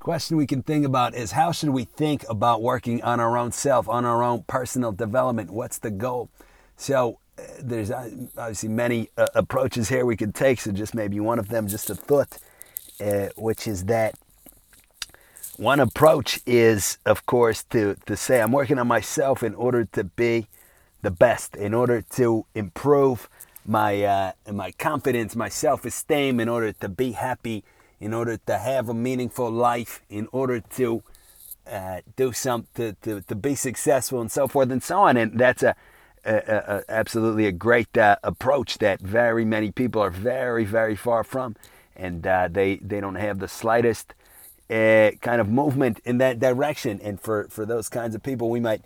question we can think about is how should we think about working on our own self, on our own personal development? What's the goal? So uh, there's uh, obviously many uh, approaches here we could take. So just maybe one of them, just a thought, uh, which is that one approach is, of course, to to say I'm working on myself in order to be the best, in order to improve my uh, my confidence, my self esteem, in order to be happy in order to have a meaningful life, in order to uh, do something, to, to, to, be successful, and so forth and so on. And that's a, a, a absolutely a great uh, approach that very many people are very, very far from, and uh, they they don't have the slightest uh, kind of movement in that direction. And for for those kinds of people, we might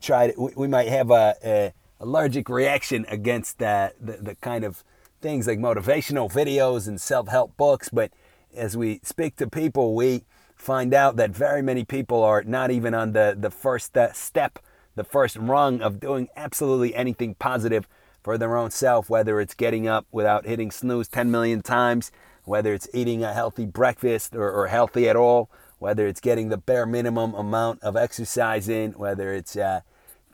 try to, we, we might have a, a allergic reaction against the, the kind of things like motivational videos and self-help books, but as we speak to people, we find out that very many people are not even on the, the first step, the first rung of doing absolutely anything positive for their own self, whether it's getting up without hitting snooze 10 million times, whether it's eating a healthy breakfast or, or healthy at all, whether it's getting the bare minimum amount of exercise in, whether it's uh,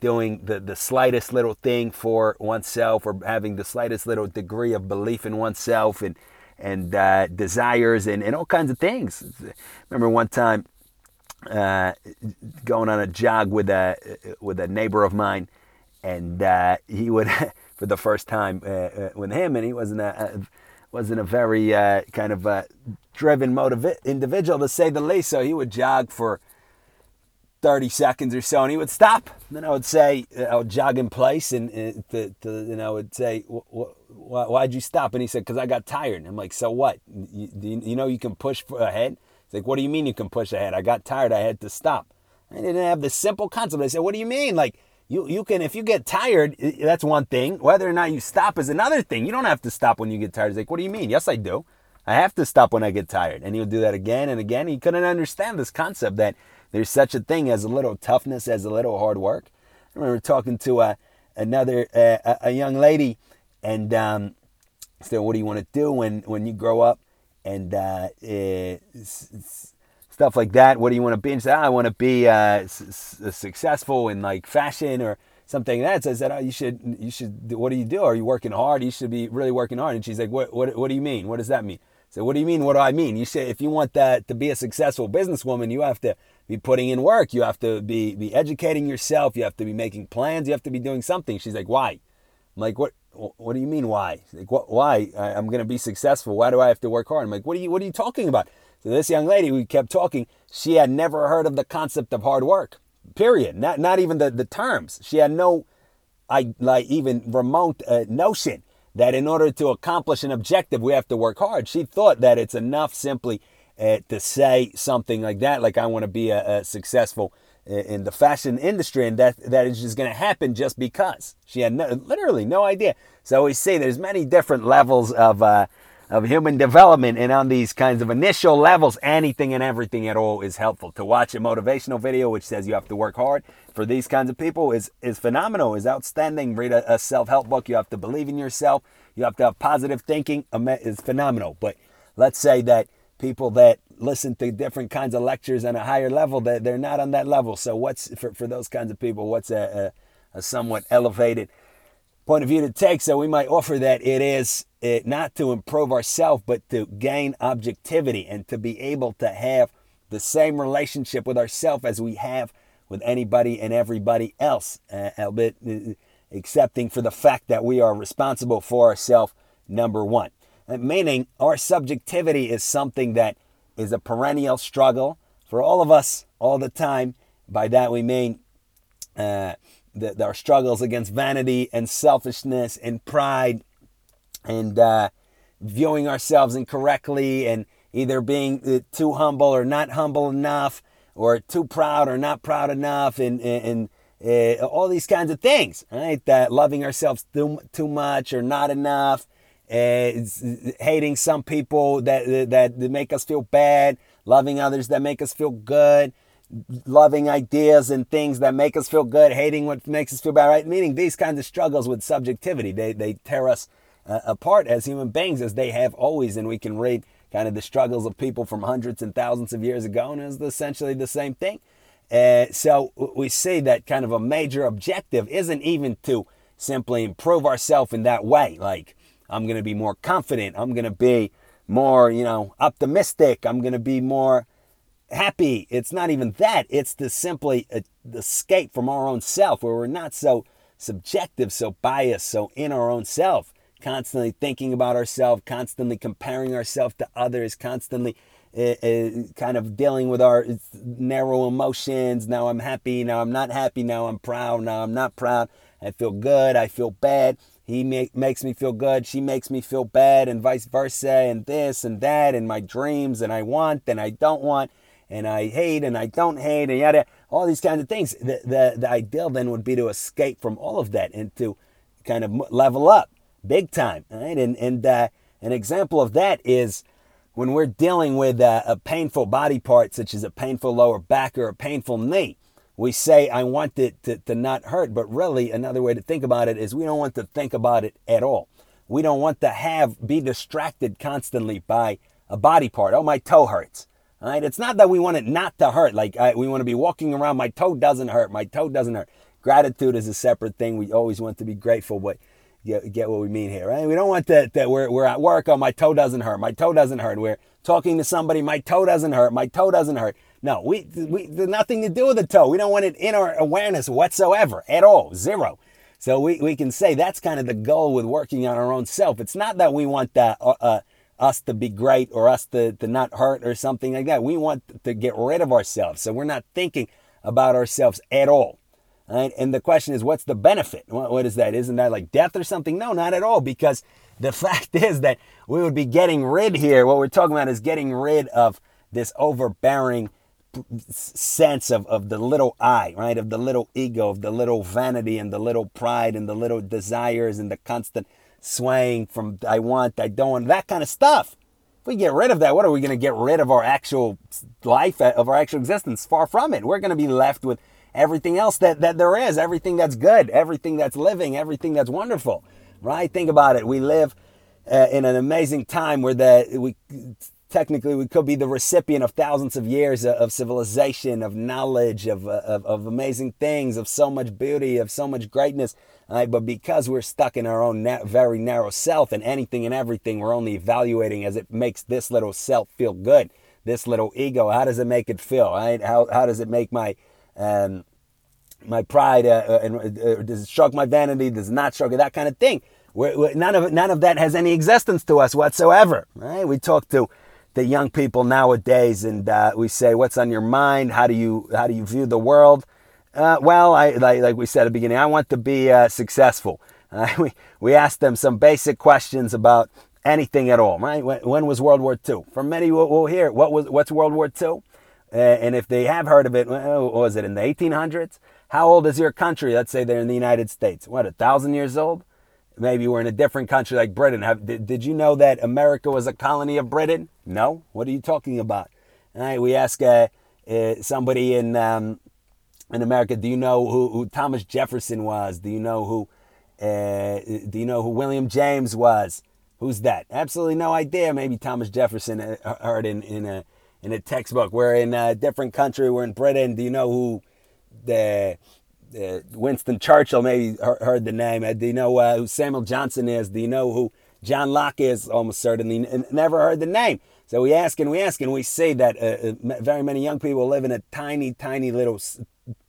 doing the, the slightest little thing for oneself or having the slightest little degree of belief in oneself and and uh, desires and, and all kinds of things. Remember one time uh, going on a jog with a with a neighbor of mine, and uh, he would for the first time uh, uh, with him, and he wasn't a, wasn't a very uh, kind of driven, motive individual to say the least. So he would jog for 30 seconds or so, and he would stop. Then I would say, I would jog in place, and, and, to, to, and I would say, why'd you stop? And he said, because I got tired. I'm like, so what? You, you, know you can push ahead? He's like, what do you mean you can push ahead? I got tired. I had to stop. I didn't have the simple concept. I said, what do you mean? Like, you, you can, if you get tired, that's one thing. Whether or not you stop is another thing. You don't have to stop when you get tired. He's like, what do you mean? Yes, I do. I have to stop when I get tired. And he'll do that again and again. He couldn't understand this concept that there's such a thing as a little toughness, as a little hard work. I remember talking to a, another uh, a young lady, and um, said, "What do you want to do when when you grow up?" And uh, uh, stuff like that. What do you want to be? And said, oh, "I want to be uh, successful in like fashion or." something like that. So I said, "Oh, you should, you should. What do you do? Are you working hard? You should be really working hard." And she's like, "What, what, what do you mean? What does that mean?" So what do you mean? What do I mean? You say if you want that to be a successful businesswoman, you have to be putting in work. You have to be be educating yourself. You have to be making plans. You have to be doing something. She's like, why? I'm like, what? What do you mean why? Like, what? Why? I'm going to be successful. Why do I have to work hard? I'm like, what are you? What are you talking about? So this young lady, we kept talking. She had never heard of the concept of hard work. Period. Not not even the the terms. She had no, I like even remote uh, notion that in order to accomplish an objective, we have to work hard. She thought that it's enough simply uh, to say something like that, like I want to be a, a, successful in the fashion industry, and that that is just going to happen just because she had no, literally no idea. So we see there's many different levels of uh, of human development, and on these kinds of initial levels, anything and everything at all is helpful. To watch a motivational video which says you have to work hard for these kinds of people is is phenomenal, is outstanding. Read a, a self help book. You have to believe in yourself. You have to have positive thinking. Is phenomenal. But let's say that people that listen to different kinds of lectures on a higher level that they're not on that level. So what's for, for those kinds of people what's a, a, a somewhat elevated point of view to take? So we might offer that it is it not to improve ourselves but to gain objectivity and to be able to have the same relationship with ourselves as we have with anybody and everybody else uh, albeit uh, accepting for the fact that we are responsible for ourselves number one. Meaning our subjectivity is something that is a perennial struggle for all of us all the time. By that we mean uh, that our struggles against vanity and selfishness and pride and uh, viewing ourselves incorrectly and either being uh, too humble or not humble enough or too proud or not proud enough and, and, and uh, all these kinds of things, right? That loving ourselves too, too much or not enough hating some people that, that make us feel bad, loving others that make us feel good, loving ideas and things that make us feel good, hating what makes us feel bad, right? Meaning these kinds of struggles with subjectivity, they, they tear us uh, apart as human beings as they have always. And we can read kind of the struggles of people from hundreds and thousands of years ago, and it's essentially the same thing. Uh, so we see that kind of a major objective isn't even to simply improve ourselves in that way. Like, I'm going to be more confident. I'm going to be more, you know, optimistic. I'm going to be more happy. It's not even that. It's to simply uh, escape from our own self where we're not so subjective, so biased, so in our own self, constantly thinking about ourselves, constantly comparing ourselves to others, constantly uh, uh, kind of dealing with our narrow emotions. Now I'm happy, now I'm not happy, now I'm proud, now I'm not proud. I feel good, I feel bad. He make, makes me feel good, she makes me feel bad, and vice versa, and this and that, and my dreams, and I want and I don't want and I hate and I don't hate and yada, all these kinds of things. The, the, the ideal then would be to escape from all of that and to kind of level up big time. Right? And, and uh, an example of that is when we're dealing with a, a painful body part, such as a painful lower back or a painful knee. We say, I want it to, to not hurt, but really, another way to think about it is we don't want to think about it at all. We don't want to have, be distracted constantly by a body part. Oh, my toe hurts. Right? It's not that we want it not to hurt. Like I, we want to be walking around, my toe doesn't hurt, my toe doesn't hurt. Gratitude is a separate thing. We always want to be grateful, but get, get what we mean here, right? We don't want that, that we're, we're at work, oh, my toe doesn't hurt, my toe doesn't hurt. We're talking to somebody, my toe doesn't hurt, my toe doesn't hurt. No, we, we nothing to do with the toe. We don't want it in our awareness whatsoever, at all, zero. So we, we can say that's kind of the goal with working on our own self. It's not that we want that, uh, uh, us to be great or us to, to not hurt or something like that. We want to get rid of ourselves. So we're not thinking about ourselves at all. Right? And the question is, what's the benefit? What, what is that? Isn't that like death or something? No, not at all. Because the fact is that we would be getting rid here. What we're talking about is getting rid of this overbearing sense of, of the little I, right? Of the little ego, of the little vanity and the little pride and the little desires and the constant swaying from I want, I don't want, that kind of stuff. If we get rid of that, what are we going to get rid of our actual life, uh, of our actual existence? Far from it. We're going to be left with everything else that, that there is, everything that's good, everything that's living, everything that's wonderful, right? Think about it. We live uh, in an amazing time where the, we technically we could be the recipient of thousands of years of civilization, of knowledge, of, of, of amazing things, of so much beauty, of so much greatness. Right? But because we're stuck in our own na- very narrow self and anything and everything, we're only evaluating as it makes this little self feel good. This little ego, how does it make it feel? Right? How, how does it make my um, my pride uh, uh and uh, does it stroke my vanity? Does it not stroke? That kind of thing. We're, we're, none of none of that has any existence to us whatsoever. Right? We talk to the young people nowadays, and uh, we say, "What's on your mind? How do you how do you view the world?" Uh, well, I, like, like, we said at the beginning, I want to be uh, successful. We we ask them some basic questions about anything at all. Right? When, when was World War II? For many, we'll, we'll hear what was what's World War II, and if they have heard of it, was it in the 1800s? How old is your country? Let's say they're in the United States. What, a thousand years old? Maybe we're in a different country like Britain. Have, did, did you know that America was a colony of Britain? No. What are you talking about? All right, we ask uh, uh, somebody in um, in America, do you know who, who, Thomas Jefferson was? Do you know who uh, do you know who William James was? Who's that? Absolutely no idea. Maybe Thomas Jefferson uh, heard in in a in a textbook. We're in a different country. We're in Britain. Do you know who the uh, Winston Churchill, maybe heard the name. Uh, do you know uh, who Samuel Johnson is? Do you know who John Locke is? Almost certainly never heard the name. So we ask and we ask and we see that uh, uh very many young people live in a tiny, tiny little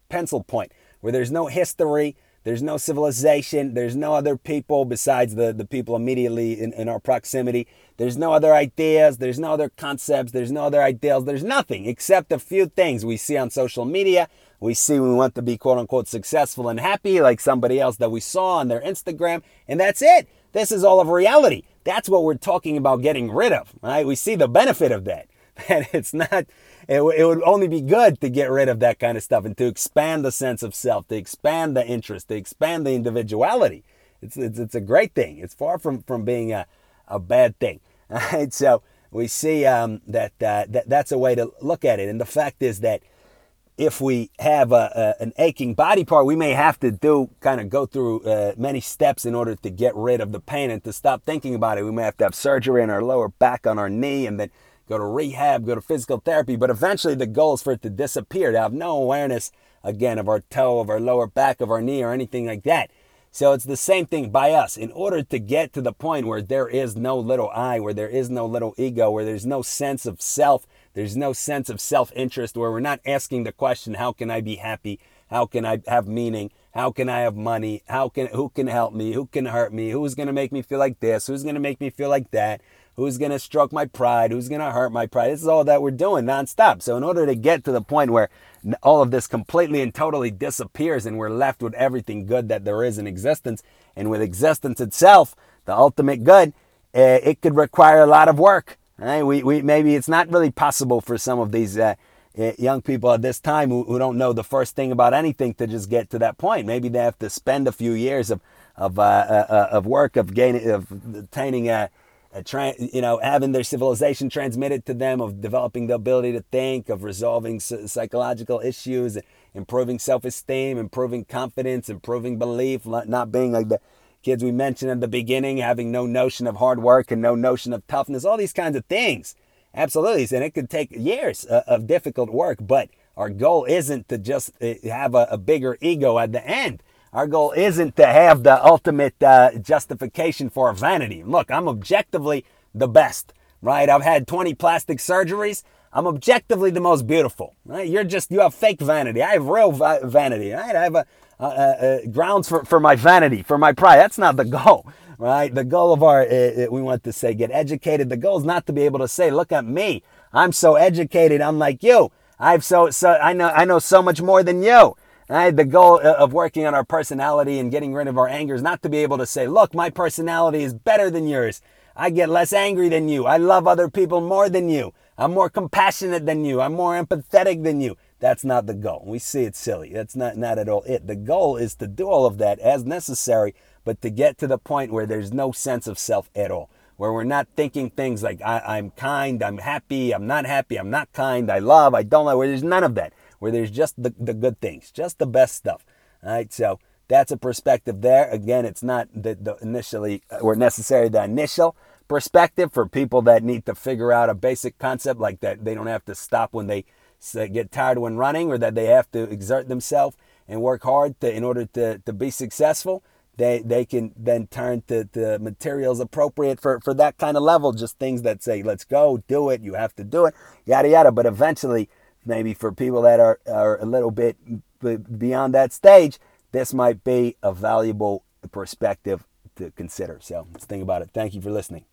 pencil point where there's no history, there's no civilization. There's no other people besides the, the people immediately in, in our proximity. There's no other ideas. There's no other concepts. There's no other ideals. There's nothing except a few things we see on social media. We see we want to be quote unquote successful and happy like somebody else that we saw on their Instagram. And that's it. This is all of reality. That's what we're talking about getting rid of, right? We see the benefit of that. And it's not it, it would only be good to get rid of that kind of stuff and to expand the sense of self, to expand the interest, to expand the individuality. It's, it's, it's a great thing. It's far from, from being a, a bad thing. Right? So we see um, that, uh, that that's a way to look at it. And the fact is that if we have a, a, an aching body part, we may have to do kind of go through uh, many steps in order to get rid of the pain and to stop thinking about it. We may have to have surgery on our lower back, on our knee, and then go to rehab, go to physical therapy. But eventually, the goal is for it to disappear, to have no awareness again of our toe, of our lower back, of our knee, or anything like that. So it's the same thing by us. In order to get to the point where there is no little I, where there is no little ego, where there's no sense of self, there's no sense of self interest, where we're not asking the question, how can I be happy? How can I have meaning? How can I have money? How can who can help me? Who can hurt me? Who's gonna make me feel like this? Who's gonna make me feel like that? Who's gonna stroke my pride? Who's gonna hurt my pride? This is all that we're doing nonstop. So in order to get to the point where all of this completely and totally disappears and we're left with everything good that there is in existence and with existence itself, the ultimate good, uh, it could require a lot of work. Right? We, we maybe it's not really possible for some of these uh, uh, young people at this time who, who don't know the first thing about anything to just get to that point. Maybe they have to spend a few years of of uh, uh, uh of work of gaining of attaining a, a tra- you know having their civilization transmitted to them of developing the ability to think of resolving psychological issues improving self-esteem improving confidence improving belief not being like the kids we mentioned at the beginning having no notion of hard work and no notion of toughness, all these kinds of things. Absolutely. And it could take years uh, of difficult work, but our goal isn't to just uh, have a, bigger ego at the end. Our goal isn't to have the ultimate uh, justification for vanity. Look, I'm objectively the best, right? I've had 20 plastic surgeries. I'm objectively the most beautiful, right? You're just, you have fake vanity. I have real va- vanity, right? I have a, uh, uh, uh, grounds for, for my vanity, for my pride. That's not the goal, right? The goal of our, uh, we want to say, get educated. The goal is not to be able to say, look at me. I'm so educated. I'm like you. I've so, so I know, I know so much more than you. Right? The goal of working on our personality and getting rid of our anger is not to be able to say, look, my personality is better than yours. I get less angry than you. I love other people more than you. I'm more compassionate than you. I'm more empathetic than you. That's not the goal. We see it silly. That's not, not at all it. The goal is to do all of that as necessary, but to get to the point where there's no sense of self at all, where we're not thinking things like I, am kind, I'm happy, I'm not happy, I'm not kind, I love, I don't love, where there's none of that, where there's just the, the good things, just the best stuff. All right, so that's a perspective there. Again, it's not the, the initially uh, or necessary the initial perspective for people that need to figure out a basic concept like that. They don't have to stop when they get tired when running or that they have to exert themselves and work hard to, in order to, to be successful, they, they can then turn to, to materials appropriate for, for that kind of level. Just things that say, let's go, do it, you have to do it, yada, yada. But eventually, maybe for people that are, are a little bit beyond that stage, this might be a valuable perspective to consider. So let's think about it. Thank you for listening.